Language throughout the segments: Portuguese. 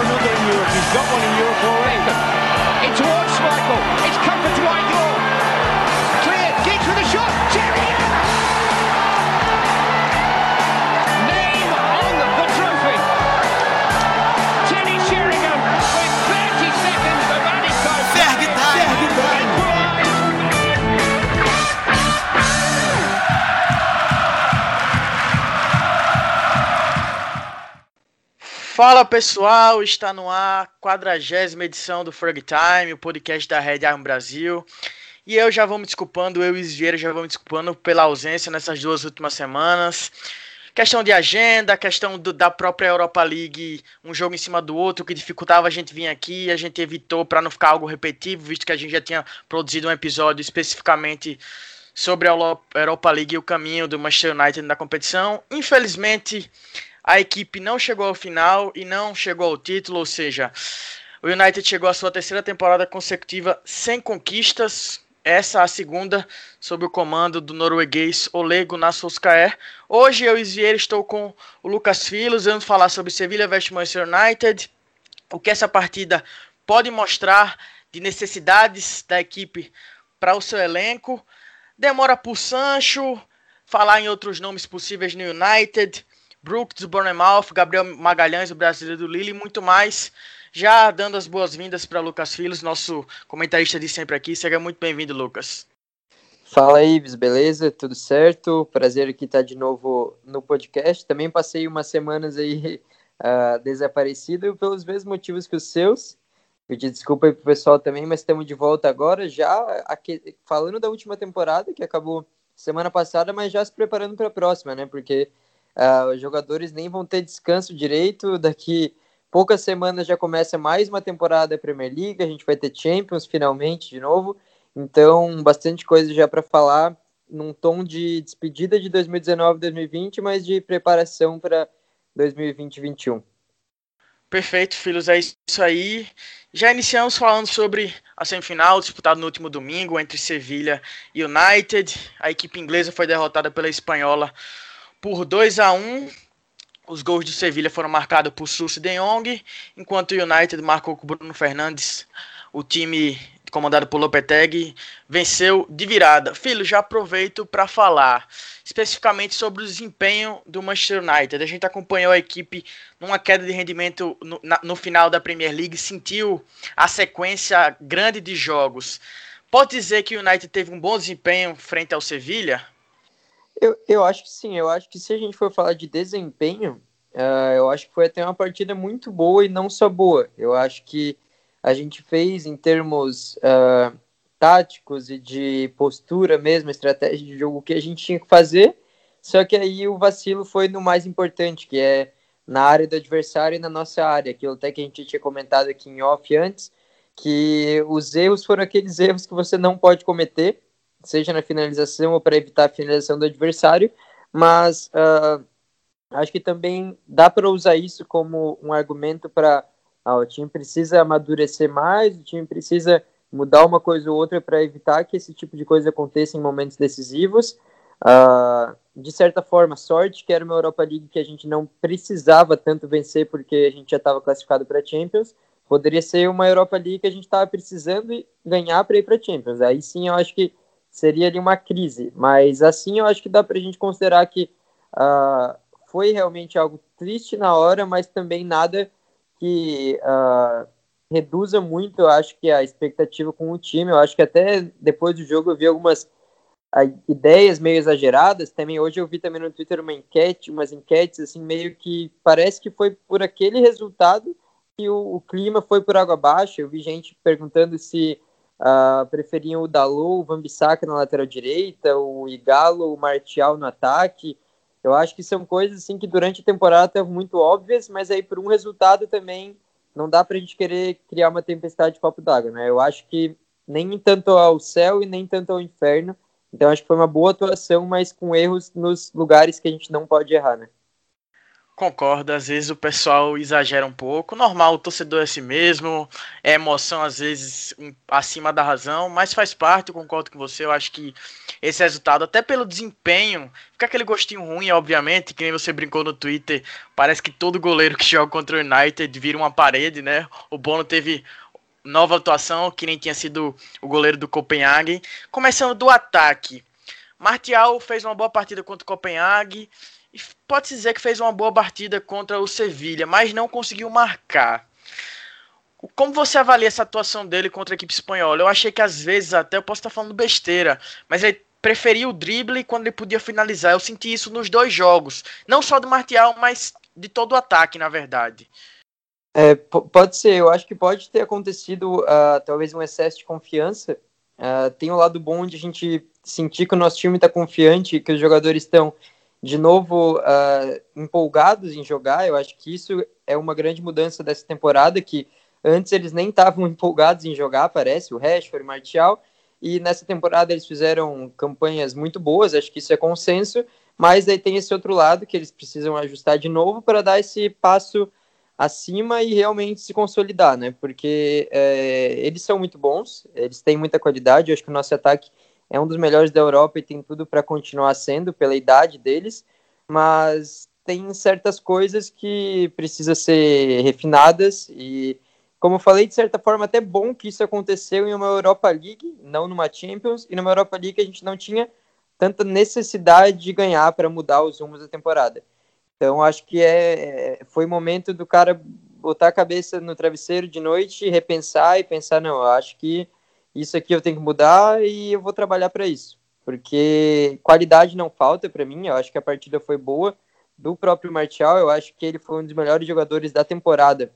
another in Europe. He's got one in Europe already. In towards Michael. It's Fala pessoal, está no ar a quadragésima edição do Frog Time, o podcast da Red Arm Brasil. E eu já vou me desculpando, eu e Vieira já vou me desculpando pela ausência nessas duas últimas semanas. Questão de agenda, questão do- da própria Europa League, um jogo em cima do outro que dificultava a gente vir aqui, a gente evitou para não ficar algo repetitivo, visto que a gente já tinha produzido um episódio especificamente sobre a Euro- Europa League e o caminho do Manchester United na competição. Infelizmente, a equipe não chegou ao final e não chegou ao título, ou seja, o United chegou à sua terceira temporada consecutiva sem conquistas. Essa a segunda sob o comando do norueguês Ole Gunnar Solskjaer. Hoje eu e Vieira estou com o Lucas Filos, vamos falar sobre Sevilla vs Manchester United, o que essa partida pode mostrar de necessidades da equipe para o seu elenco. Demora por Sancho, falar em outros nomes possíveis no United, Brooks do Bournemouth, Gabriel Magalhães, o brasileiro do Lille e muito mais. Já dando as boas-vindas para Lucas Filos, nosso comentarista de sempre aqui. Seja muito bem-vindo, Lucas. Fala aí, Ives, beleza? Tudo certo? Prazer aqui estar de novo no podcast. Também passei umas semanas aí ah, desaparecido pelos mesmos motivos que os seus. Pedir desculpa aí pro pessoal também, mas estamos de volta agora, já aque- falando da última temporada, que acabou semana passada, mas já se preparando para a próxima, né? Porque ah, os jogadores nem vão ter descanso direito. Daqui poucas semanas já começa mais uma temporada da Premier League, a gente vai ter Champions finalmente de novo. Então, bastante coisa já para falar, num tom de despedida de 2019 2020, mas de preparação para 2020 2021. Perfeito, filhos, é isso aí. Já iniciamos falando sobre a semifinal disputada no último domingo entre Sevilha e United. A equipe inglesa foi derrotada pela espanhola por 2 a 1. Os gols do Sevilha foram marcados por Sussi De Jong, enquanto o United marcou com Bruno Fernandes. O time comandado por Lopetegui venceu de virada. Filho, já aproveito para falar especificamente sobre o desempenho do Manchester United. A gente acompanhou a equipe numa queda de rendimento no, no final da Premier League, sentiu a sequência grande de jogos. Pode dizer que o United teve um bom desempenho frente ao Sevilha? Eu, eu acho que sim, eu acho que se a gente for falar de desempenho, ah, eu acho que foi até uma partida muito boa e não só boa. Eu acho que a gente fez em termos ah, táticos e de postura mesmo, estratégia de jogo, o que a gente tinha que fazer, só que aí o vacilo foi no mais importante, que é na área do adversário e na nossa área, aquilo até que a gente tinha comentado aqui em off antes, que os erros foram aqueles erros que você não pode cometer, seja na finalização ou para evitar a finalização do adversário, mas ah, acho que também dá para usar isso como um argumento para ah, o time precisa amadurecer mais, o time precisa mudar uma coisa ou outra para evitar que esse tipo de coisa aconteça em momentos decisivos. Ah, de certa forma, sorte que era uma Europa League que a gente não precisava tanto vencer porque a gente já estava classificado para Champions. Poderia ser uma Europa League que a gente estava precisando ganhar para ir para Champions. Aí sim, eu acho que seria ali uma crise. Mas assim, eu acho que dá para a gente considerar que ah, foi realmente algo triste na hora, mas também nada que ah, reduza muito, eu acho que a expectativa com o time. Eu acho que até depois do jogo eu vi algumas ah, ideias meio exageradas. Também hoje eu vi também no Twitter uma enquete, umas enquetes assim meio que parece que foi por aquele resultado que o, o clima foi por água abaixo. Eu vi gente perguntando se ah, preferiam o Dalot, o Van-Bissaka na lateral direita, o Igalo, o Martial no ataque. Eu acho que são coisas assim que durante a temporada estavam muito óbvias, mas aí por um resultado também não dá pra gente querer criar uma tempestade de copo d'água, né? Eu acho que nem tanto ao céu e nem tanto ao inferno. Então acho que foi uma boa atuação, mas com erros nos lugares que a gente não pode errar, né? Concordo, às vezes o pessoal exagera um pouco. Normal, o torcedor é assim mesmo, é emoção às vezes acima da razão, mas faz parte, eu concordo com você. Eu acho que esse resultado, até pelo desempenho, fica aquele gostinho ruim, obviamente, que nem você brincou no Twitter. Parece que todo goleiro que joga contra o United vira uma parede, né? O Bono teve nova atuação, que nem tinha sido o goleiro do Copenhague. Começando do ataque. Martial fez uma boa partida contra o Copenhague pode-se dizer que fez uma boa partida contra o Sevilha, mas não conseguiu marcar. Como você avalia essa atuação dele contra a equipe espanhola? Eu achei que às vezes até eu posso estar falando besteira, mas ele preferia o drible quando ele podia finalizar. Eu senti isso nos dois jogos, não só do Martial, mas de todo o ataque, na verdade. É, pode ser, eu acho que pode ter acontecido uh, talvez um excesso de confiança. Uh, tem o um lado bom de a gente sentir que o nosso time está confiante, que os jogadores estão de novo uh, empolgados em jogar. Eu acho que isso é uma grande mudança dessa temporada, que antes eles nem estavam empolgados em jogar, parece, o Rashford, o Martial, e nessa temporada eles fizeram campanhas muito boas, acho que isso é consenso, mas aí tem esse outro lado que eles precisam ajustar de novo para dar esse passo acima e realmente se consolidar, né? Porque é, eles são muito bons, eles têm muita qualidade, eu acho que o nosso ataque é um dos melhores da Europa e tem tudo para continuar sendo pela idade deles, mas tem certas coisas que precisam ser refinadas e como eu falei, de certa forma até bom que isso aconteceu em uma Europa League, não numa Champions, e numa Europa League a gente não tinha tanta necessidade de ganhar para mudar os rumos da temporada. Então acho que é, foi momento do cara botar a cabeça no travesseiro de noite, repensar e pensar, não, acho que isso aqui eu tenho que mudar e eu vou trabalhar para isso. Porque qualidade não falta para mim, eu acho que a partida foi boa do próprio Martial, eu acho que ele foi um dos melhores jogadores da temporada.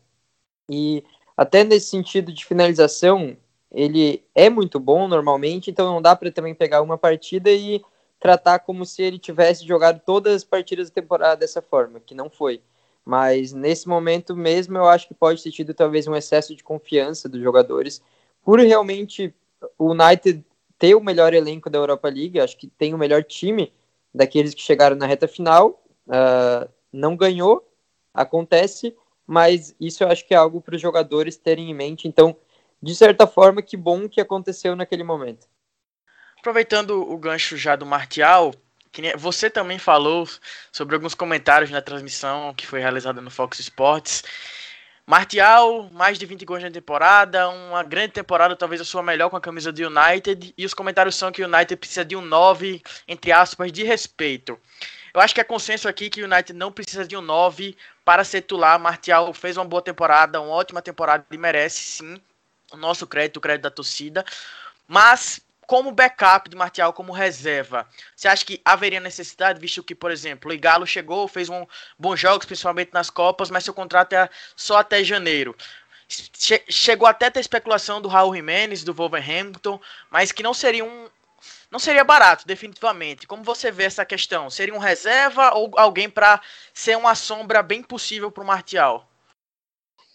E até nesse sentido de finalização, ele é muito bom normalmente, então não dá para também pegar uma partida e tratar como se ele tivesse jogado todas as partidas da temporada dessa forma, que não foi. Mas nesse momento mesmo, eu acho que pode ter tido talvez um excesso de confiança dos jogadores por realmente o United ter o melhor elenco da Europa League, acho que tem o melhor time daqueles que chegaram na reta final, uh, não ganhou, acontece, mas isso eu acho que é algo para os jogadores terem em mente. Então, de certa forma, que bom que aconteceu naquele momento. Aproveitando o gancho já do Martial, você também falou sobre alguns comentários na transmissão que foi realizada no Fox Sports Martial, mais de 20 gols na temporada, uma grande temporada, talvez a sua melhor com a camisa do United, e os comentários são que o United precisa de um 9, entre aspas, de respeito. Eu acho que é consenso aqui que o United não precisa de um 9 para ser titular. Martial fez uma boa temporada, uma ótima temporada e merece sim o nosso crédito, o crédito da torcida. Mas como backup de Martial, como reserva, você acha que haveria necessidade, visto que, por exemplo, o Igalo chegou, fez um bons jogos, principalmente nas Copas, mas seu contrato é só até janeiro. Che chegou até a ter especulação do Raul Jimenez, do Wolverhampton, mas que não seria um. Não seria barato, definitivamente. Como você vê essa questão? Seria um reserva ou alguém para ser uma sombra bem possível para o Martial?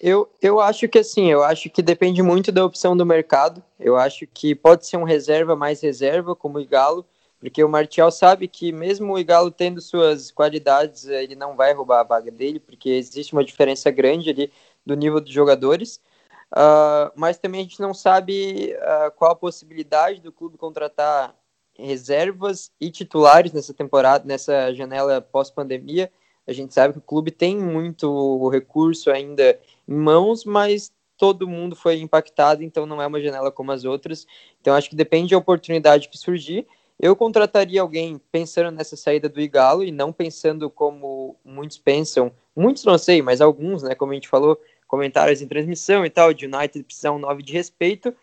Eu, eu acho que assim, eu acho que depende muito da opção do mercado. Eu acho que pode ser um reserva mais reserva, como o Igalo, porque o Martial sabe que mesmo o Igalo tendo suas qualidades, ele não vai roubar a vaga dele, porque existe uma diferença grande ali do nível dos jogadores. Uh, mas também a gente não sabe uh, qual a possibilidade do clube contratar reservas e titulares nessa temporada, nessa janela pós-pandemia. A gente sabe que o clube tem muito recurso ainda em mãos, mas todo mundo foi impactado, então não é uma janela como as outras. Então acho que depende da oportunidade que surgir. Eu contrataria alguém pensando nessa saída do Igalo e não pensando como muitos pensam, muitos não sei, mas alguns, né, como a gente falou, comentários em transmissão e tal, de United precisar um 9 de respeito.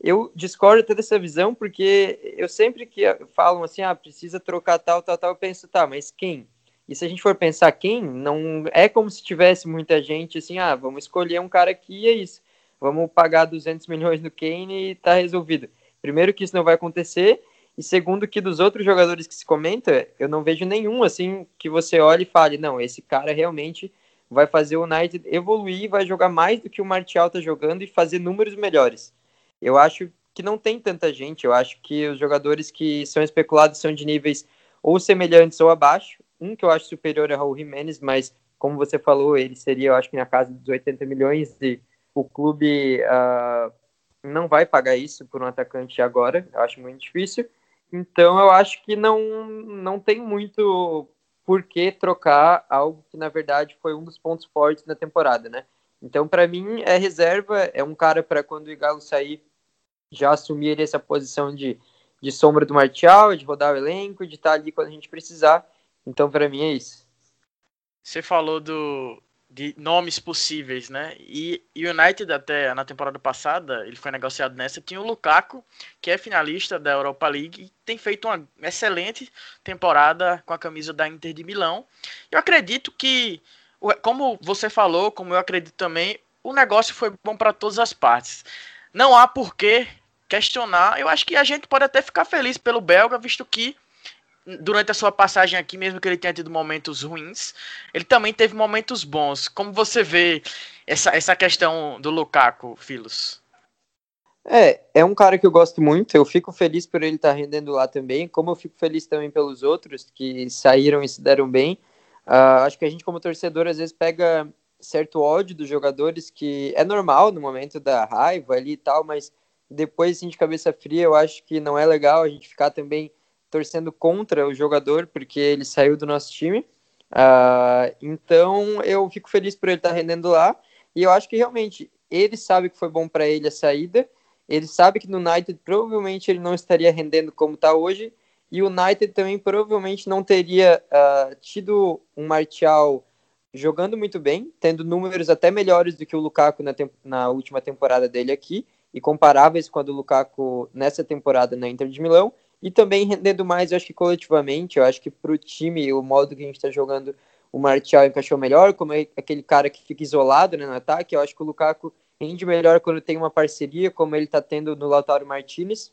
Eu discordo até dessa visão, porque eu sempre que falam assim, ah, precisa trocar tal, tal, tal, eu penso, tá, mas quem? E se a gente for pensar quem, não é como se tivesse muita gente assim, ah, vamos escolher um cara aqui e é isso. Vamos pagar 200 milhões no Kane e tá resolvido. Primeiro que isso não vai acontecer, e segundo que dos outros jogadores que se comenta, eu não vejo nenhum assim que você olhe e fale, não, esse cara realmente vai fazer o United evoluir, vai jogar mais do que o Martial tá jogando e fazer números melhores. Eu acho que não tem tanta gente, eu acho que os jogadores que são especulados são de níveis ou semelhantes ou abaixo, um que eu acho superior é Raul Jimenez, mas como você falou, ele seria, eu acho que na casa dos 80 milhões e o clube uh, não vai pagar isso por um atacante agora, eu acho muito difícil. Então eu acho que não, não tem muito por que trocar algo que na verdade foi um dos pontos fortes da temporada, né? Então para mim é reserva, é um cara para quando o Galo sair já assumir essa posição de, de sombra do Martial, de rodar o elenco, de estar ali quando a gente precisar. Então para mim é isso. Você falou do, de nomes possíveis, né? E United até na temporada passada, ele foi negociado nessa, tinha o Lukaku, que é finalista da Europa League e tem feito uma excelente temporada com a camisa da Inter de Milão. Eu acredito que, como você falou, como eu acredito também, o negócio foi bom para todas as partes. Não há por que questionar. Eu acho que a gente pode até ficar feliz pelo belga, visto que durante a sua passagem aqui, mesmo que ele tenha tido momentos ruins, ele também teve momentos bons. Como você vê essa, essa questão do Lukaku, Filos? É, é um cara que eu gosto muito, eu fico feliz por ele estar tá rendendo lá também, como eu fico feliz também pelos outros que saíram e se deram bem. Uh, acho que a gente, como torcedor, às vezes pega certo ódio dos jogadores, que é normal no momento da raiva ali e tal, mas depois, assim, de cabeça fria, eu acho que não é legal a gente ficar também torcendo contra o jogador, porque ele saiu do nosso time. Uh, então eu fico feliz por ele estar rendendo lá. E eu acho que realmente ele sabe que foi bom para ele a saída. Ele sabe que no United provavelmente ele não estaria rendendo como está hoje. E o United também provavelmente não teria uh, tido um Martial jogando muito bem, tendo números até melhores do que o Lukaku na, na última temporada dele aqui, e comparáveis com a do Lukaku nessa temporada na Inter de Milão e também rendendo mais, eu acho que coletivamente, eu acho que para o time, o modo que a gente está jogando, o Martial encaixou melhor, como é aquele cara que fica isolado né, no ataque, eu acho que o Lukaku rende melhor quando tem uma parceria, como ele está tendo no Lautaro Martinez,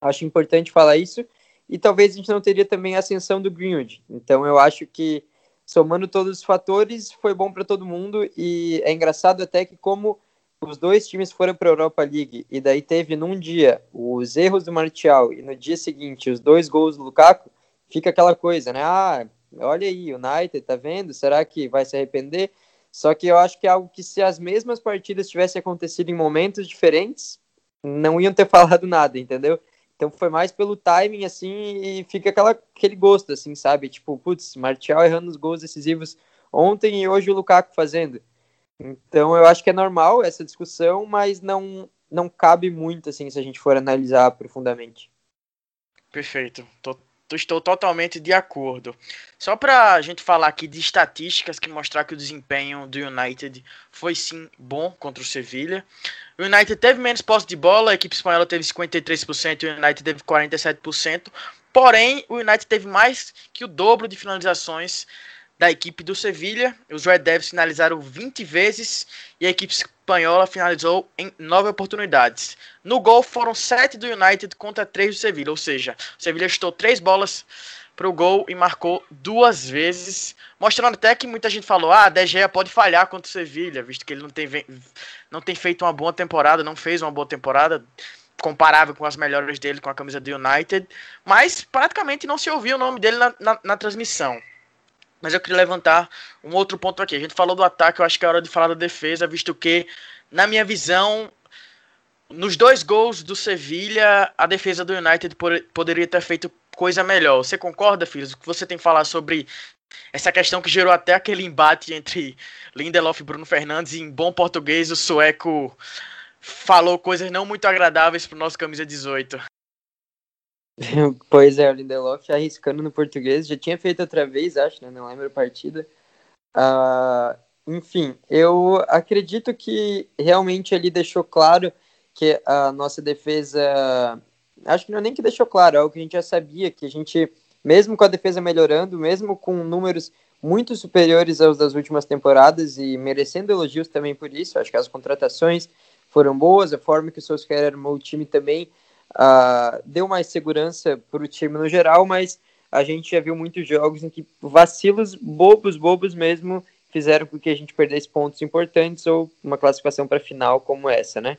acho importante falar isso, e talvez a gente não teria também a ascensão do Greenwood, então eu acho que somando todos os fatores, foi bom para todo mundo, e é engraçado até que como os dois times foram para a Europa League e daí teve num dia os erros do Martial e no dia seguinte os dois gols do Lukaku, fica aquela coisa, né? Ah, olha aí, o United, tá vendo? Será que vai se arrepender? Só que eu acho que é algo que se as mesmas partidas tivessem acontecido em momentos diferentes, não iam ter falado nada, entendeu? Então foi mais pelo timing, assim, e fica aquela, aquele gosto, assim, sabe? Tipo, putz, Martial errando os gols decisivos ontem e hoje o Lukaku fazendo. Então eu acho que é normal essa discussão, mas não, não cabe muito assim se a gente for analisar profundamente. Perfeito. Tô, estou totalmente de acordo. Só para a gente falar aqui de estatísticas que mostrar que o desempenho do United foi sim bom contra o Sevilha. O United teve menos posse de bola, a equipe espanhola teve 53% e o United teve 47%. Porém, o United teve mais que o dobro de finalizações da equipe do Sevilha. Os Red Devils finalizaram 20 vezes e a equipe espanhola finalizou em 9 oportunidades. No gol foram 7 do United contra 3 do Sevilha, ou seja, o Sevilha chutou 3 bolas para o gol e marcou duas vezes, mostrando até que muita gente falou: ah, De Gea pode falhar contra o Sevilha, visto que ele não tem, não tem feito uma boa temporada, não fez uma boa temporada comparável com as melhores dele com a camisa do United, mas praticamente não se ouviu o nome dele na, na, na transmissão. Mas eu queria levantar um outro ponto aqui. A gente falou do ataque, eu acho que é hora de falar da defesa, visto que, na minha visão, nos dois gols do Sevilha, a defesa do United poderia ter feito coisa melhor. Você concorda, filhos? O que você tem a falar sobre essa questão que gerou até aquele embate entre Lindelof e Bruno Fernandes, e em bom português, o sueco falou coisas não muito agradáveis para o nosso camisa 18. pois é, o Lindelof arriscando no português, já tinha feito outra vez, acho, né? Não lembro a partida. Uh, enfim, eu acredito que realmente ele deixou claro que a nossa defesa. Acho que não é nem que deixou claro, é o que a gente já sabia, que a gente, mesmo com a defesa melhorando, mesmo com números muito superiores aos das últimas temporadas e merecendo elogios também por isso, acho que as contratações foram boas, a forma que o Solskjaer armou o time também uh, deu mais segurança para o time no geral, mas a gente já viu muitos jogos em que vacilos bobos, bobos mesmo, fizeram com que a gente perdesse pontos importantes ou uma classificação para final como essa, né?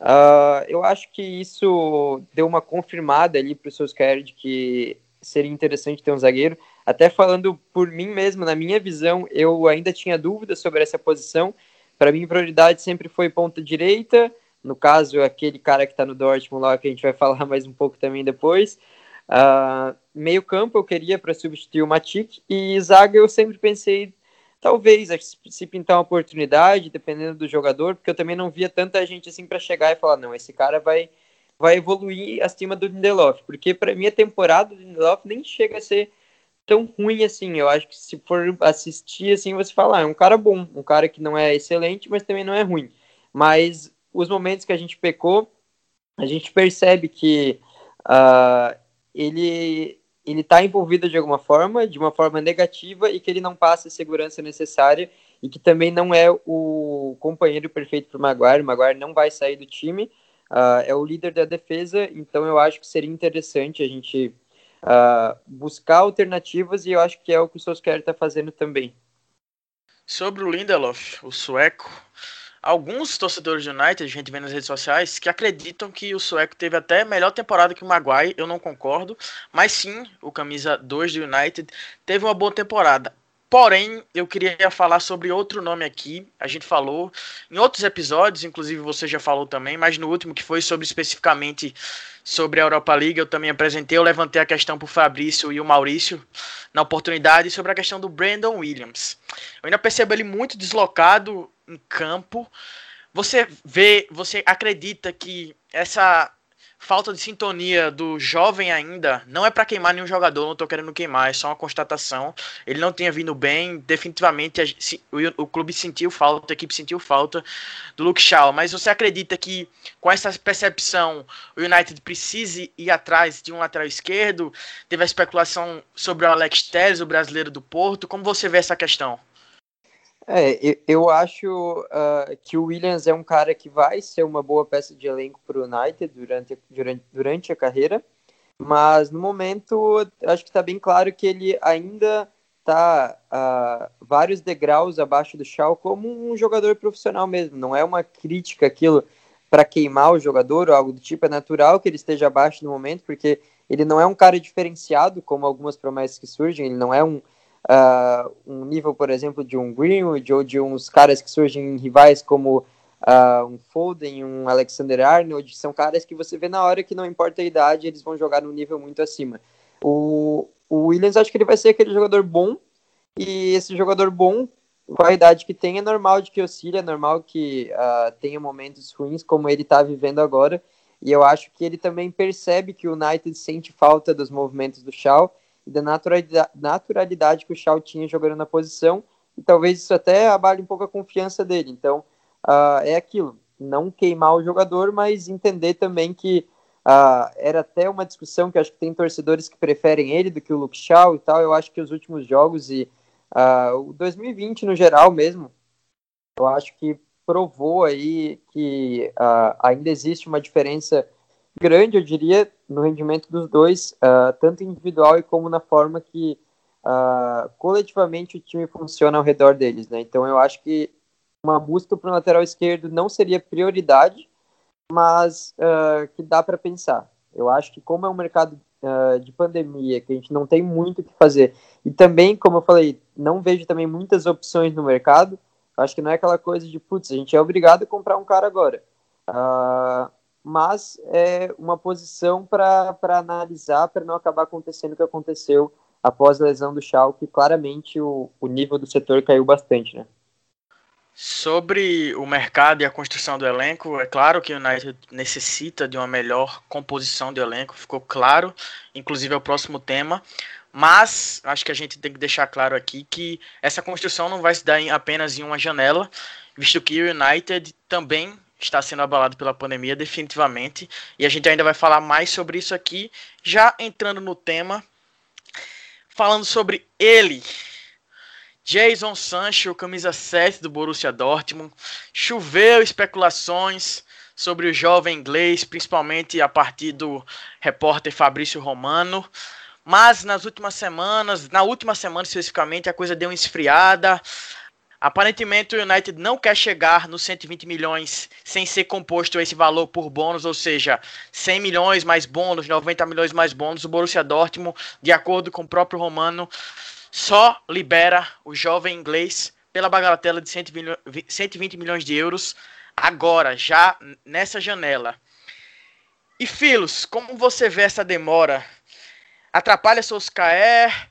Uh, eu acho que isso deu uma confirmada ali para o Solskjaer de que seria interessante ter um zagueiro. Até falando por mim mesmo, na minha visão, eu ainda tinha dúvidas sobre essa posição. Para mim, prioridade sempre foi ponta direita, no caso, aquele cara que está no Dortmund lá, que a gente vai falar mais um pouco também depois. Uh, meio campo eu queria para substituir o Matic, e zaga eu sempre pensei, talvez, se pintar uma oportunidade, dependendo do jogador, porque eu também não via tanta gente assim para chegar e falar, não, esse cara vai vai evoluir acima do Lindelof, porque para mim a temporada do Lindelof nem chega a ser tão ruim assim. Eu acho que se for assistir assim, você fala, ah, é um cara bom, um cara que não é excelente, mas também não é ruim. Mas os momentos que a gente pecou, a gente percebe que uh, ele ele está envolvido de alguma forma, de uma forma negativa, e que ele não passa a segurança necessária, e que também não é o companheiro perfeito para o Maguire. O Maguire não vai sair do time, uh, é o líder da defesa, então eu acho que seria interessante a gente uh, buscar alternativas e eu acho que é o que o Solskjaer está fazendo também. Sobre o Lindelof, o sueco, alguns torcedores do United, a gente vê nas redes sociais, que acreditam que o sueco teve até melhor temporada que o Maguire, eu não concordo, mas sim, o camisa 2 do United teve uma boa temporada. Porém, eu queria falar sobre outro nome aqui. A gente falou em outros episódios, inclusive você já falou também, mas no último que foi sobre especificamente sobre a Europa League, eu também apresentei, eu levantei a questão para o Fabrício e o Maurício na oportunidade sobre a questão do Brandon Williams. Eu ainda percebo ele muito deslocado em campo. Você vê, você acredita que essa falta de sintonia do jovem ainda não é para queimar nenhum jogador, não tô querendo queimar, é só uma constatação. Ele não tinha vindo bem, definitivamente o, clube sentiu falta, a equipe sentiu falta do Luke Shaw, mas você acredita que com essa percepção o United precise ir atrás de um lateral esquerdo? Teve a especulação sobre o Alex Telles, o brasileiro do Porto, como você vê essa questão? É, eu, acho uh, que o Williams é um cara que vai ser uma boa peça de elenco para o United durante, durante, durante a carreira, mas no momento acho que está bem claro que ele ainda está uh, vários degraus abaixo do Shaw como um jogador profissional mesmo. Não é uma crítica aquilo para queimar o jogador ou algo do tipo. É natural que ele esteja abaixo no momento, porque ele não é um cara diferenciado como algumas promessas que surgem. Ele não é um uh, um nível, por exemplo, de um Greenwood ou de uns caras que surgem em rivais como uh, um Foden, um Alexander Arnold, são caras que você vê na hora que não importa a idade, eles vão jogar num nível muito acima. O, o Williams, acho que ele vai ser aquele jogador bom, e esse jogador bom, com a idade que tem, é normal de que oscile, é normal que uh, tenha momentos ruins, como ele está vivendo agora, e eu acho que ele também percebe que o United sente falta dos movimentos do Shaw, e da naturalidade, que o Shaw tinha jogando na posição, e talvez isso até abale um pouco a confiança dele. Então, uh, é aquilo, não queimar o jogador, mas entender também que uh, era até uma discussão que acho que tem torcedores que preferem ele do que o Luke Shaw e tal. Eu acho que os últimos jogos e uh, o 2020 no geral mesmo, eu acho que provou aí que ainda existe uma diferença grande, eu diria, no rendimento dos dois, uh, tanto individual e como na forma que uh, coletivamente o time funciona ao redor deles, né? Então eu acho que uma busca para o lateral esquerdo não seria prioridade, mas uh, que dá para pensar. Eu acho que como é um mercado de pandemia, que a gente não tem muito o que fazer, e também, como eu falei, não vejo também muitas opções no mercado, acho que não é aquela coisa de, putz, a gente é obrigado a comprar um cara agora. Uh, mas é uma posição para analisar, para não acabar acontecendo o que aconteceu após a lesão do Schalke, claramente o, o nível do setor caiu bastante, né? Sobre o mercado e a construção do elenco, é claro que o United necessita de uma melhor composição de elenco, ficou claro, inclusive é o próximo tema, mas acho que a gente tem que deixar claro aqui que essa construção não vai se dar em, apenas em uma janela, visto que o United também está sendo abalado pela pandemia, definitivamente. E a gente ainda vai falar mais sobre isso aqui, já entrando no tema, falando sobre ele. Jason Sancho, camisa 7 do Borussia Dortmund. Choveu especulações sobre o jovem inglês, principalmente a partir do repórter Fabrício Romano. Mas nas últimas semanas, na última semana especificamente, a coisa deu uma esfriada. Aparentemente o United não quer chegar nos 120 milhões sem ser composto esse valor por bônus, ou seja, 100 milhões mais bônus, 90 milhões mais bônus. O Borussia Dortmund, de acordo com o próprio Romano, só libera o jovem inglês pela bagatela de 120 milhões de euros agora, já nessa janela. E Filos, como você vê essa demora? Atrapalha KR?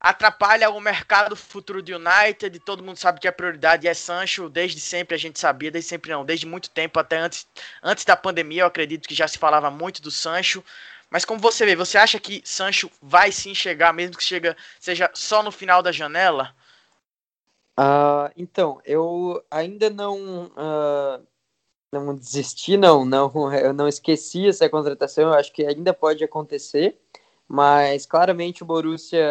Atrapalha o mercado futuro do United. Todo mundo sabe que a prioridade é Sancho, desde sempre a gente sabia, desde sempre não, desde muito tempo, até antes, antes da pandemia, eu acredito que já se falava muito do Sancho. Mas como você vê, você acha que Sancho vai sim chegar, mesmo que chega, seja só no final da janela? Uh, então, eu ainda não uh, não desisti, não, não, eu não esqueci essa contratação, eu acho que ainda pode acontecer. Mas claramente o Borussia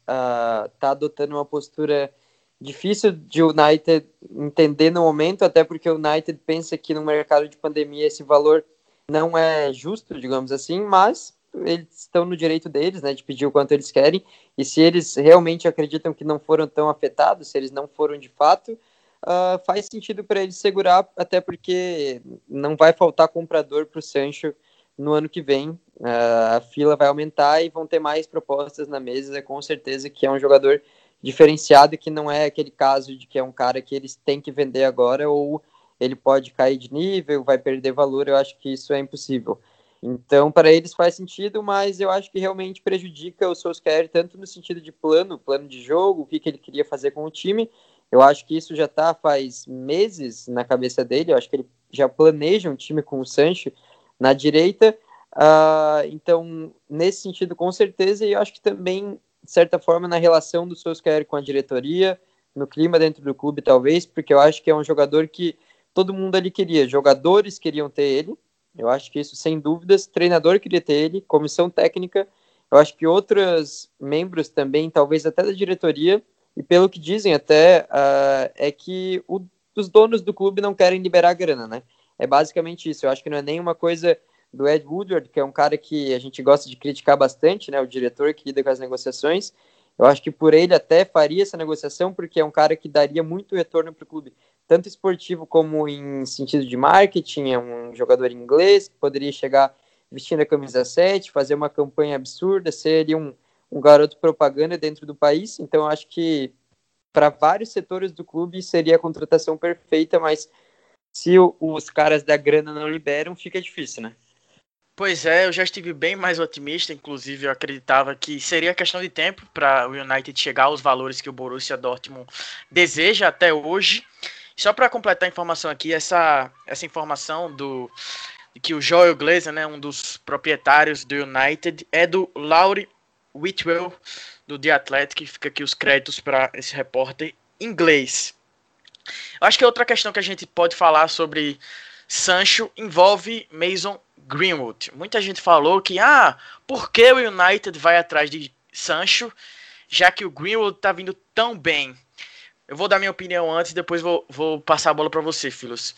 está uh, adotando uma postura difícil de o United entender no momento, até porque o United pensa que no mercado de pandemia esse valor não é justo, digamos assim, mas eles estão no direito deles, né, de pedir o quanto eles querem, e se eles realmente acreditam que não foram tão afetados, se eles não foram de fato, uh, faz sentido para eles segurar, até porque não vai faltar comprador para o Sancho no ano que vem, a fila vai aumentar e vão ter mais propostas na mesa, com certeza que é um jogador diferenciado que não é aquele caso de que é um cara que eles têm que vender agora ou ele pode cair de nível, vai perder valor, eu acho que isso é impossível. Então, para eles faz sentido, mas eu acho que realmente prejudica o Solskjaer tanto no sentido de plano, plano de jogo, o que, que ele queria fazer com o time. Eu acho que isso já está faz meses na cabeça dele, eu acho que ele já planeja um time com o Sancho na direita, Uh, então, nesse sentido, com certeza, e eu acho que também, de certa forma, na relação do Solskjaer com a diretoria, no clima dentro do clube, talvez, porque eu acho que é um jogador que todo mundo ali queria. Jogadores queriam ter ele, eu acho que isso sem dúvidas. Treinador queria ter ele, comissão técnica. Eu acho que outros membros também, talvez até da diretoria, e pelo que dizem até, uh, é que o, os donos do clube não querem liberar grana, né? É basicamente isso. Eu acho que não é nenhuma coisa do Ed Woodward, que é um cara que a gente gosta de criticar bastante, né, o diretor que lida com as negociações. Eu acho que por ele até faria essa negociação, porque é um cara que daria muito retorno para o clube, tanto esportivo como em sentido de marketing. É um jogador inglês que poderia chegar vestindo a camisa 7, fazer uma campanha absurda, seria um, um garoto propaganda dentro do país. Então, eu acho que para vários setores do clube seria a contratação perfeita, mas se os caras da grana não liberam, fica difícil, né? Pois é, eu já estive bem mais otimista, inclusive eu acreditava que seria questão de tempo para o United chegar aos valores que o Borussia Dortmund deseja até hoje. Só para completar a informação aqui, essa, essa informação do que o Joel Glazer, né, um dos proprietários do United, é do Laurie Whitwell, do The Athletic, fica aqui os créditos para esse repórter inglês. Eu acho que outra questão que a gente pode falar sobre Sancho envolve Mason Greenwood. Muita gente falou que, ah, por que o United vai atrás de Sancho, já que o Greenwood tá vindo tão bem? Eu vou dar minha opinião antes e depois vou, vou passar a bola para você, Filos.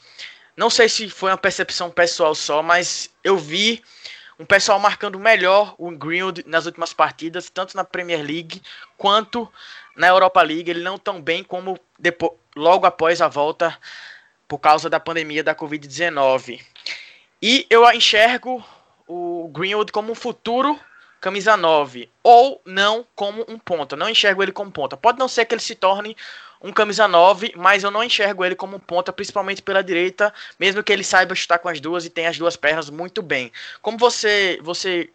Não sei se foi uma percepção pessoal só, mas eu vi um pessoal marcando melhor o Greenwood nas últimas partidas, tanto na Premier League quanto na Europa League. Ele não tão bem como depois, logo após a volta por causa da pandemia da Covid-19. E eu enxergo o Greenwood como um futuro camisa 9, ou não como um ponta. Não enxergo ele como ponta. Pode não ser que ele se torne um camisa 9, mas eu não enxergo ele como ponta, principalmente pela direita, mesmo que ele saiba chutar com as duas e tenha as duas pernas muito bem. Como você você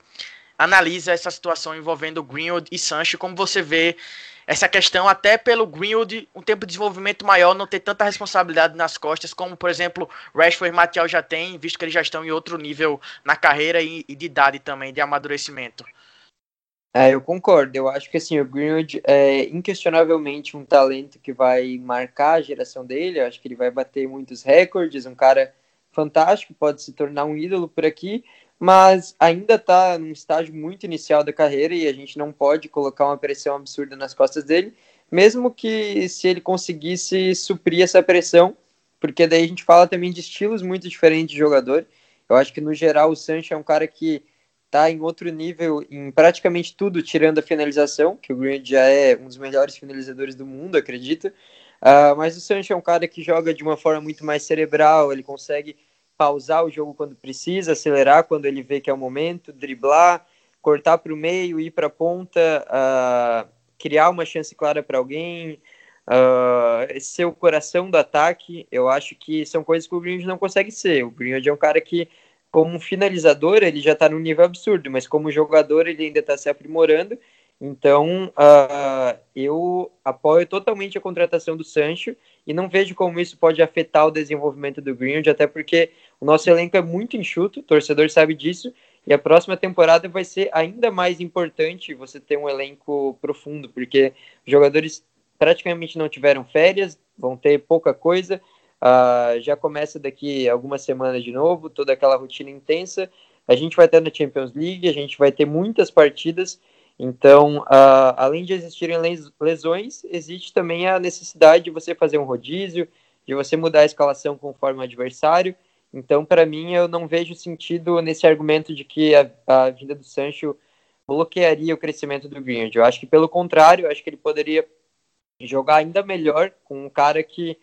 analisa essa situação envolvendo Greenwood e Sancho, como você vê essa questão até pelo Greenwood um tempo de desenvolvimento maior, não ter tanta responsabilidade nas costas, como por exemplo Rashford e Martial já tem, visto que eles já estão em outro nível na carreira e, e de idade também, de amadurecimento. É, eu concordo. Eu acho que assim, o Greenwood é inquestionavelmente um talento que vai marcar a geração dele. Eu acho que ele vai bater muitos recordes, um cara fantástico, pode se tornar um ídolo por aqui mas ainda está num estágio muito inicial da carreira e a gente não pode colocar uma pressão absurda nas costas dele, mesmo que se ele conseguisse suprir essa pressão, porque daí a gente fala também de estilos muito diferentes de jogador. Eu acho que no geral o Sancho é um cara que está em outro nível em praticamente tudo, tirando a finalização, que o Green já é um dos melhores finalizadores do mundo, acredito. Uh, mas o Sancho é um cara que joga de uma forma muito mais cerebral, ele consegue pausar o jogo quando precisa, acelerar quando ele vê que é o momento, driblar, cortar para o meio, ir para a ponta, uh, criar uma chance clara para alguém, uh, ser o coração do ataque. Eu acho que são coisas que o Greenwood não consegue ser. O Greenwood é um cara que, como finalizador, ele já está num nível absurdo, mas como jogador, ele ainda está se aprimorando. Então, uh, eu apoio totalmente a contratação do Sancho e não vejo como isso pode afetar o desenvolvimento do Greenwood, até porque o nosso elenco é muito enxuto, o torcedor sabe disso, e a próxima temporada vai ser ainda mais importante você ter um elenco profundo, porque os jogadores praticamente não tiveram férias, vão ter pouca coisa. Uh, já começa daqui algumas semanas de novo, toda aquela rotina intensa. A gente vai ter na Champions League, a gente vai ter muitas partidas. Então, uh, além de existirem lesões, existe também a necessidade de você fazer um rodízio, de você mudar a escalação conforme o adversário. Então, para mim, eu não vejo sentido nesse argumento de que a, a vinda do Sancho bloquearia o crescimento do Greenwood. Eu acho que, pelo contrário, eu acho que ele poderia jogar ainda melhor com um cara que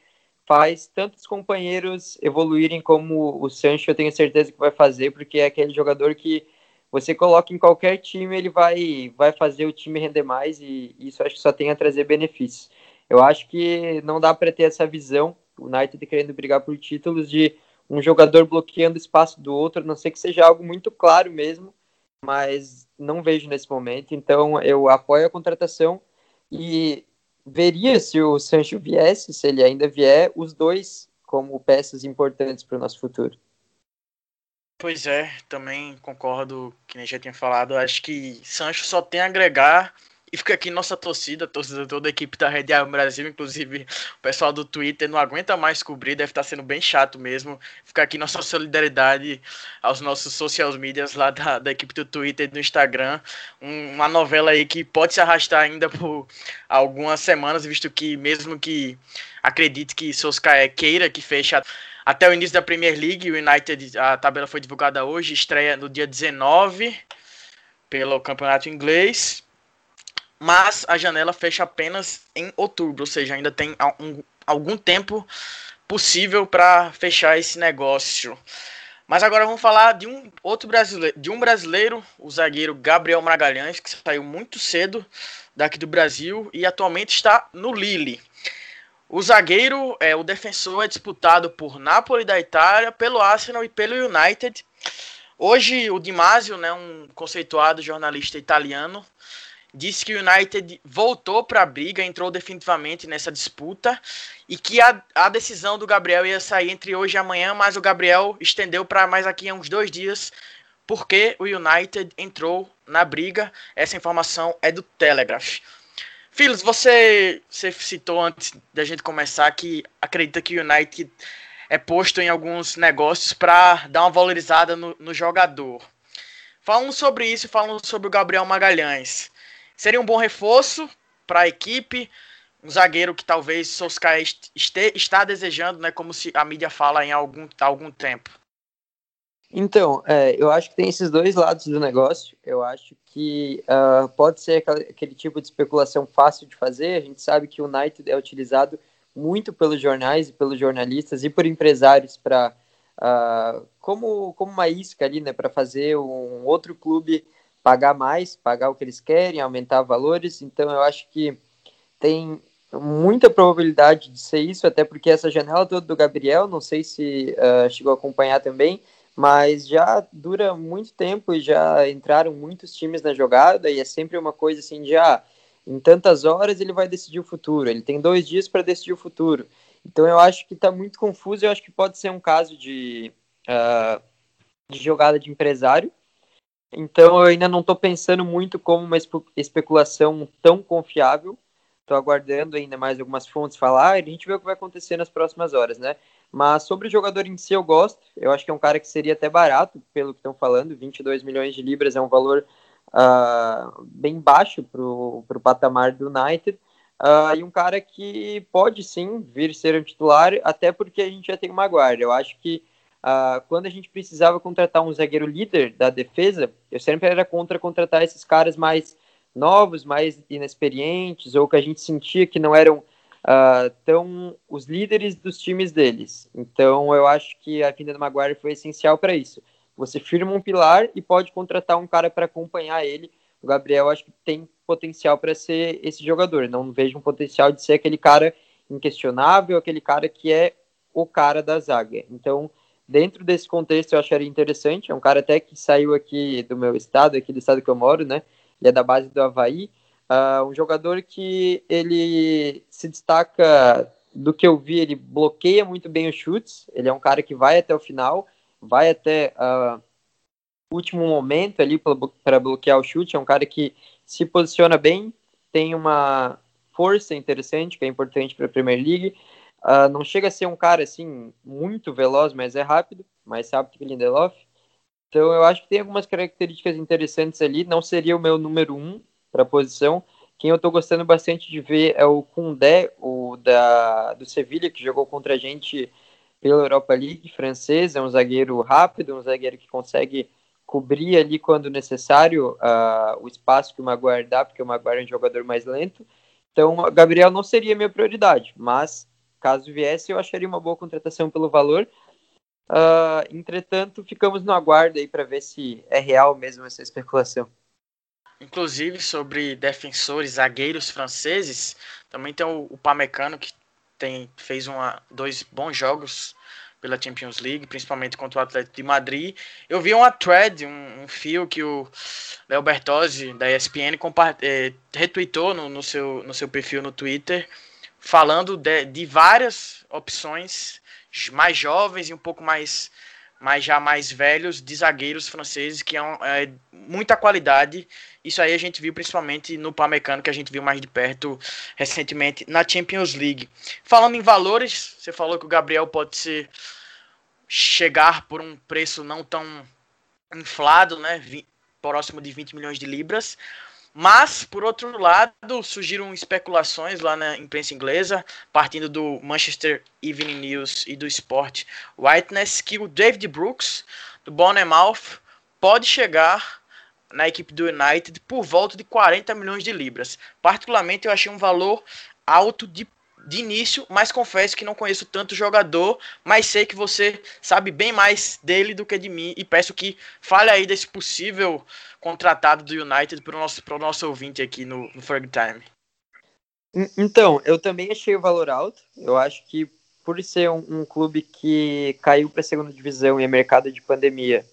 faz tantos companheiros evoluírem como o Sancho, eu tenho certeza que vai fazer, porque é aquele jogador que você coloca em qualquer time, ele vai, vai fazer o time render mais e isso acho que só tem a trazer benefícios. Eu acho que não dá para ter essa visão, o United querendo brigar por títulos de um jogador bloqueando o espaço do outro, a não ser que seja algo muito claro mesmo, mas não vejo nesse momento. Então eu apoio a contratação e veria se o Sancho viesse, se ele ainda vier, os dois como peças importantes para o nosso futuro. Pois é, também concordo que nem já tinha falado. Acho que Sancho só tem a agregar e fica aqui nossa torcida, torcida toda a equipe da Red Army Brasil, inclusive o pessoal do Twitter não aguenta mais cobrir, deve estar sendo bem chato mesmo. Fica aqui nossa solidariedade aos nossos social medias lá da, da equipe do Twitter e do Instagram. Um, uma novela aí que pode se arrastar ainda por algumas semanas, visto que mesmo que acredite que Solskjaer queira que feche até o início da Premier League, o United, a tabela foi divulgada hoje, estreia no dia 19 pelo Campeonato Inglês mas a janela fecha apenas em outubro, ou seja, ainda tem um, algum tempo possível para fechar esse negócio. Mas agora vamos falar de um outro brasileiro, de um brasileiro, o zagueiro Gabriel Magalhães, que saiu muito cedo daqui do Brasil e atualmente está no Lille. O zagueiro, é, o defensor é disputado por Napoli da Itália, pelo Arsenal e pelo United. Hoje o Di Masio, né, um conceituado jornalista italiano, disse que o United voltou para a briga, entrou definitivamente nessa disputa e que a, a decisão do Gabriel ia sair entre hoje e amanhã, mas o Gabriel estendeu para mais aqui uns dois dias, porque o United entrou na briga. Essa informação é do Telegraph. Filhos, você, você citou antes da gente começar que acredita que o United é posto em alguns negócios para dar uma valorizada no, no jogador. Falando sobre isso, falando sobre o Gabriel Magalhães. Seria um bom reforço para a equipe, um zagueiro que talvez Solskjaer este, está desejando, né, como se a mídia fala em algum, algum tempo. Então, é, eu acho que tem esses dois lados do negócio. Eu acho que uh, pode ser aquele, tipo de especulação fácil de fazer. A gente sabe que o United é utilizado muito pelos jornais e pelos jornalistas e por empresários para uh, como, como uma isca ali, né, para fazer um outro clube pagar mais, pagar o que eles querem, aumentar valores. Então eu acho que tem muita probabilidade de ser isso, até porque essa janela toda do Gabriel, não sei se uh, chegou a acompanhar também, mas já dura muito tempo e já entraram muitos times na jogada e é sempre uma coisa assim de ah, em tantas horas ele vai decidir o futuro, ele tem dois dias para decidir o futuro. Então eu acho que está muito confuso, eu acho que pode ser um caso de, uh, de jogada de empresário, então eu ainda não estou pensando muito como uma especulação tão confiável. Estou aguardando ainda mais algumas fontes falar a gente vê o que vai acontecer nas próximas horas, né? Mas sobre o jogador em si eu gosto. Eu acho que é um cara que seria até barato, pelo que estão falando. 22 milhões de libras é um valor uh, bem baixo para o patamar do United. Uh, e um cara que pode sim vir ser um titular, até porque a gente já tem uma guarda. Eu acho que Uh, quando a gente precisava contratar um zagueiro líder da defesa, eu sempre era contra contratar esses caras mais novos, mais inexperientes, ou que a gente sentia que não eram uh, os líderes dos times deles. Então eu acho que a vinda do Maguire foi essencial para isso. Você firma um pilar e pode contratar um cara para acompanhar ele. O Gabriel acho que tem potencial para ser esse jogador. Não vejo um potencial de ser aquele cara inquestionável, aquele cara que é o cara da zaga. Então, dentro desse contexto, eu acharia interessante. É um cara até que saiu aqui do meu estado, aqui do estado que eu moro, né? Ele é da base do Havaí. Uh, um jogador que ele se destaca do que eu vi, ele bloqueia muito bem os chutes. Ele é um cara que vai até o final, vai até uh, o último momento ali para bloquear o chute. É um cara que se posiciona bem, tem uma força interessante, que é importante para a Premier League. Uh, não chega a ser um cara assim muito veloz, mas é rápido, mais rápido que Lindelof. Então eu acho que tem algumas características interessantes ali. Não seria o meu número um para a posição. Quem eu estou gostando bastante de ver é o Koundé, o da, do Sevilha, que jogou contra a gente pela Europa League francês. É um zagueiro rápido, um zagueiro que consegue cobrir ali quando necessário uh, o espaço que o Maguire dá, porque o Maguire é um jogador mais lento. Então, Gabriel não seria minha prioridade, mas caso viesse, eu acharia uma boa contratação pelo valor. Uh, entretanto, ficamos no aguardo aí para ver se é real mesmo essa especulação. Inclusive, sobre defensores, zagueiros franceses, também tem o, o Pamecano, que tem, fez uma, dois bons jogos pela Champions League, principalmente contra o Atlético de Madrid. Eu vi uma thread, um, um fio que o Léo Bertozzi, da ESPN, é, retweetou no, no, seu, no seu perfil no Twitter, falando de, de várias opções mais jovens e um pouco mais mas já mais velhos de zagueiros franceses que é, um, é, muita qualidade. Isso aí a gente viu principalmente no Pamecano, que a gente viu mais de perto recentemente na Champions League. Falando em valores, você falou que o Gabriel pode ser chegar por um preço não tão inflado, né, próximo de 20 milhões de libras. Mas, por outro lado, surgiram especulações lá na imprensa inglesa, partindo do Manchester Evening News e do Sport Whiteness, que o David Brooks, do Bournemouth, pode chegar na equipe do United por volta de 40 milhões de libras. Particularmente, eu achei um valor alto de de início, mas confesso que não conheço tanto jogador, mas sei que você sabe bem mais dele do que de mim e peço que fale aí desse possível contratado do United para o nosso, nosso ouvinte aqui no, no Ferg Time. Então, eu também achei o valor alto. Eu acho que por ser um, um clube que caiu para a segunda divisão e é mercado de pandemia,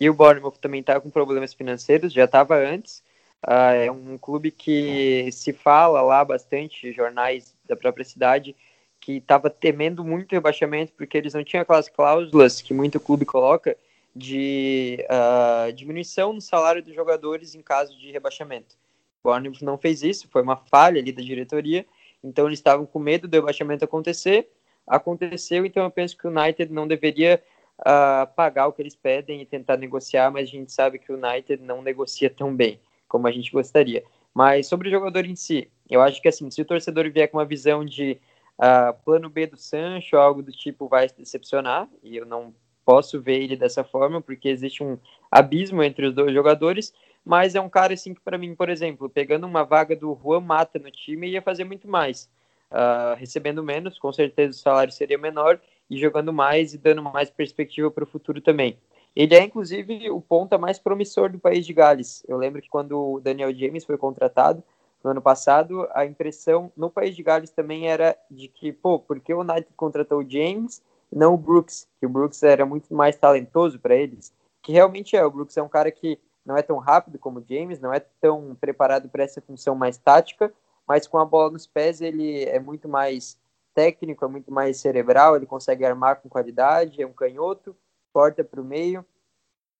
e o Bournemouth também está com problemas financeiros, já estava antes. Uh, é um clube que se fala lá bastante, jornais da própria cidade, que estava temendo muito rebaixamento porque eles não tinham aquelas cláusulas que muito clube coloca de uh, diminuição no salário dos jogadores em caso de rebaixamento. O Bournemouth não fez isso, foi uma falha ali da diretoria, então eles estavam com medo do rebaixamento acontecer. Aconteceu, então eu penso que o United não deveria uh, pagar o que eles pedem e tentar negociar, mas a gente sabe que o United não negocia tão bem como a gente gostaria. Mas sobre o jogador em si, eu acho que assim, se o torcedor vier com uma visão de uh, plano B do Sancho, algo do tipo, vai se decepcionar, e eu não posso ver ele dessa forma, porque existe um abismo entre os dois jogadores, mas é um cara assim que para mim, por exemplo, pegando uma vaga do Juan Mata no time, ia fazer muito mais. Uh, recebendo menos, com certeza o salário seria menor, e jogando mais e dando mais perspectiva para o futuro também. Ele é, inclusive, o ponta mais promissor do país de Gales. Eu lembro que quando o Daniel James foi contratado no ano passado, a impressão no país de Gales também era de que, pô, porque o United contratou o James não o Brooks, que o Brooks era muito mais talentoso para eles, que realmente é. O Brooks é um cara que não é tão rápido como o James, não é tão preparado para essa função mais tática, mas com a bola nos pés ele é muito mais técnico, é muito mais cerebral, ele consegue armar com qualidade, é um canhoto, porta para o meio,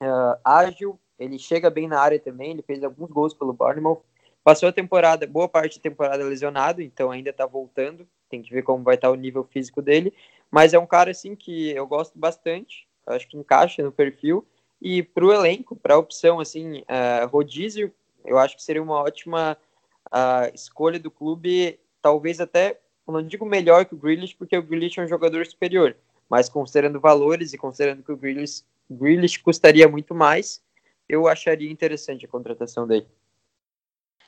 uh, ágil, ele chega bem na área também, ele fez alguns gols pelo Bournemouth, passou a temporada, boa parte da temporada lesionado, então ainda está voltando, tem que ver como vai estar tá o nível físico dele, mas é um cara assim que eu gosto bastante, acho que encaixa no perfil. E para o elenco, para a opção assim, uh, rodízio, eu acho que seria uma ótima uh, escolha do clube, talvez até, não digo melhor que o Grealish, porque o Grealish é um jogador superior, mas considerando valores e considerando que o Grealish, Grealish custaria muito mais, eu acharia interessante a contratação dele.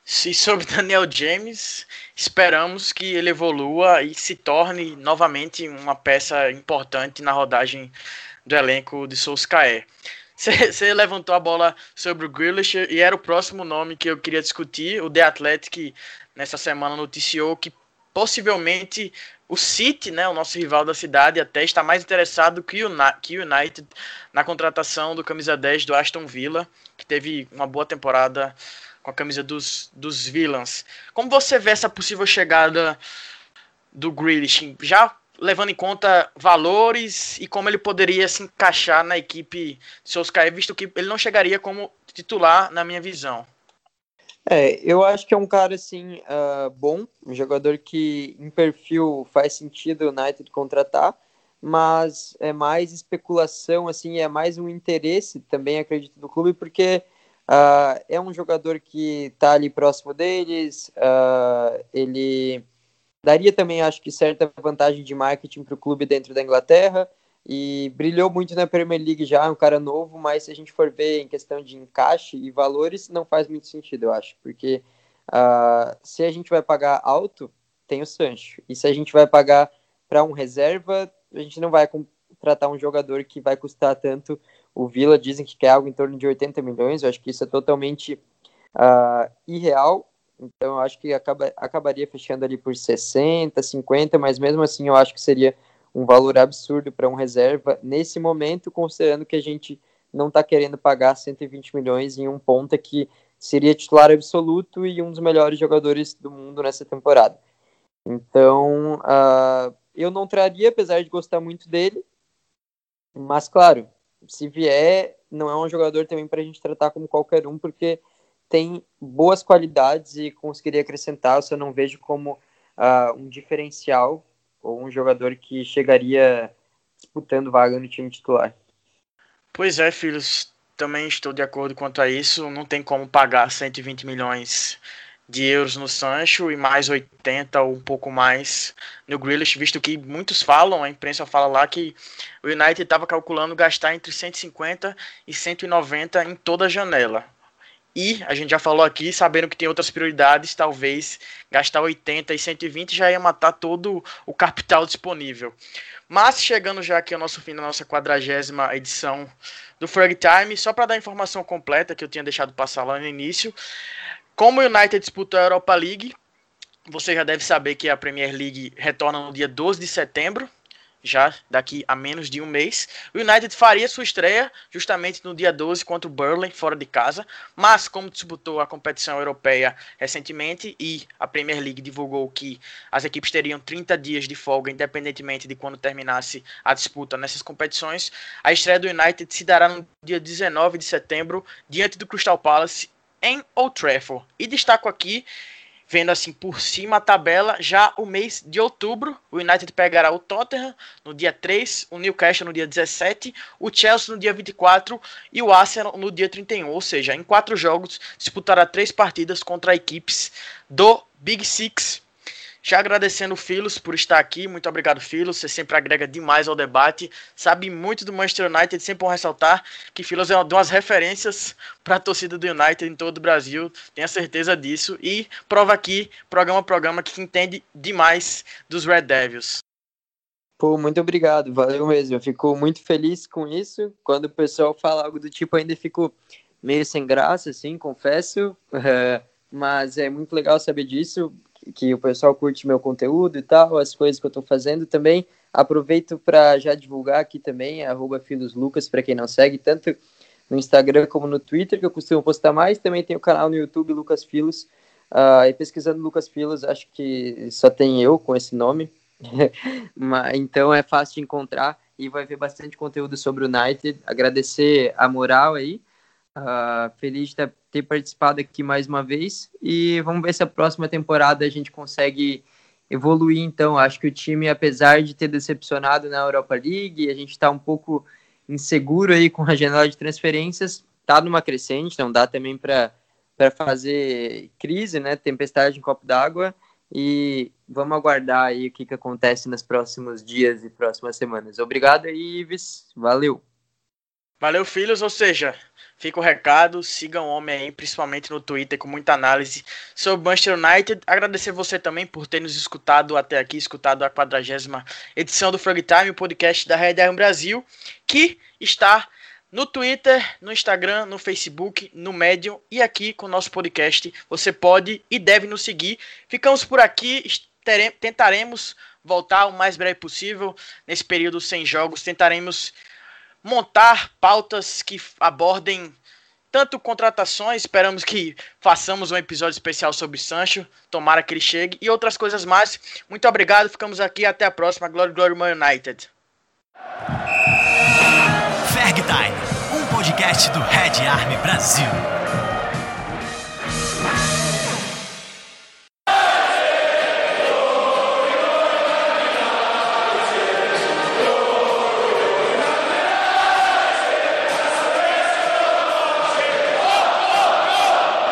Se sobre Daniel James, esperamos que ele evolua e se torne novamente uma peça importante na rodagem do elenco de Solskjaer. Você levantou a bola sobre o Grealish e era o próximo nome que eu queria discutir. O The Athletic nessa semana noticiou que possivelmente o City, né, o nosso rival da cidade, até está mais interessado que o United na contratação do camisa 10 do Aston Villa, que teve uma boa temporada com a camisa dos, dos Villains. Como você vê essa possível chegada do Grealish? Já levando em conta valores e como ele poderia se encaixar na equipe de Solskjaer, visto que ele não chegaria como titular, na minha visão. É, eu acho que é um cara assim uh, bom, um jogador que em perfil faz sentido o United contratar, mas é mais especulação, assim, é mais um interesse também, acredito, do clube, porque Uh, é um jogador que está ali próximo deles, uh, ele daria também, acho que, certa vantagem de marketing para o clube dentro da Inglaterra e brilhou muito na Premier League já, é um cara novo, mas se a gente for ver em questão de encaixe e valores, não faz muito sentido, eu acho, porque uh, se a gente vai pagar alto, tem o Sancho, e se a gente vai pagar para um reserva, a gente não vai contratar um jogador que vai custar tanto o Vila dizem que quer algo em torno de 80 milhões, eu acho que isso é totalmente uh, irreal, então eu acho que acaba, acabaria fechando ali por 60, 50, mas mesmo assim eu acho que seria um valor absurdo para um reserva nesse momento, considerando que a gente não está querendo pagar 120 milhões em um ponta que seria titular absoluto e um dos melhores jogadores do mundo nessa temporada. Então, uh, eu não traria, apesar de gostar muito dele, mas claro, se vier, não é um jogador também para a gente tratar como qualquer um, porque tem boas qualidades e conseguiria acrescentar. Eu só não vejo como uh, um diferencial ou um jogador que chegaria disputando vaga no time titular. Pois é, filhos, também estou de acordo quanto a isso. Não tem como pagar 120 milhões de euros no Sancho e mais 80 ou um pouco mais no Grealish, visto que muitos falam, a imprensa fala lá que o United estava calculando gastar entre 150 e 190 em toda a janela. E a gente já falou aqui, sabendo que tem outras prioridades, talvez gastar 80 e 120 já ia matar todo o capital disponível. Mas chegando já aqui ao nosso fim da nossa quadragésima edição do Frag Time, só para dar a informação completa que eu tinha deixado passar lá no início, como o United disputou a Europa League, você já deve saber que a Premier League retorna no dia 12 de setembro, já daqui a menos de um mês. O United faria sua estreia justamente no dia 12 contra o Burnley, fora de casa, mas como disputou a competição europeia recentemente e a Premier League divulgou que as equipes teriam 30 dias de folga, independentemente de quando terminasse a disputa nessas competições, a estreia do United se dará no dia 19 de setembro, diante do Crystal Palace em Old Trafford. E destaco aqui, vendo assim por cima a tabela, já o mês de outubro, o United pegará o Tottenham no dia 3, o Newcastle no dia 17, o Chelsea no dia 24 e o Arsenal no dia 31. Ou seja, em quatro jogos disputará três partidas contra equipes do Big Six já agradecendo o Filos por estar aqui. Muito obrigado, Filos. Você sempre agrega demais ao debate. Sabe muito do Manchester United. Sempre bom ressaltar que Filos é uma das referências para a torcida do United em todo o Brasil. Tenho certeza disso. E prova aqui, programa programa, que entende demais dos Red Devils. Pô, muito obrigado, valeu mesmo. Eu fico muito feliz com isso. Quando o pessoal fala algo do tipo, ainda fico meio sem graça, assim, confesso. mas é muito legal saber disso que o pessoal curte meu conteúdo e tal, as coisas que eu estou fazendo também. Aproveito para já divulgar aqui também, arroba Filoslucas, para quem não segue, tanto no Instagram como no Twitter, que eu costumo postar mais. Também tem o canal no YouTube, Lucas Filos. Uh, e pesquisando Lucas Filos, acho que só tem eu com esse nome. então é fácil de encontrar e vai ver bastante conteúdo sobre o United. Agradecer a moral aí. Uh, feliz de ter participado aqui mais uma vez e vamos ver se a próxima temporada a gente consegue evoluir. Então, acho que o time, apesar de ter decepcionado na Europa League, a gente está um pouco inseguro aí com a janela de transferências, está numa crescente, não dá também para fazer crise, né? Tempestade em copo d'água. E vamos aguardar aí o que, que acontece nos próximos dias e próximas semanas. Obrigado, Ives. Valeu. Valeu, filhos, ou seja, fica o recado, sigam o homem aí, principalmente no Twitter, com muita análise sobre Manchester United. Agradecer você também por ter nos escutado até aqui, escutado a quadragésima edição do Frog Time, o podcast da Red Iron Brasil, que está no Twitter, no Instagram, no Facebook, no Medium e aqui com o nosso podcast. Você pode e deve nos seguir. Ficamos por aqui, tentaremos voltar o mais breve possível nesse período sem jogos. Tentaremos montar pautas que abordem tanto contratações, esperamos que façamos um episódio especial sobre Sancho, tomara que ele chegue, e outras coisas mais. Muito obrigado, ficamos aqui, até a próxima. Glória, glória, Man United. Ferg um podcast do Red Army Brasil.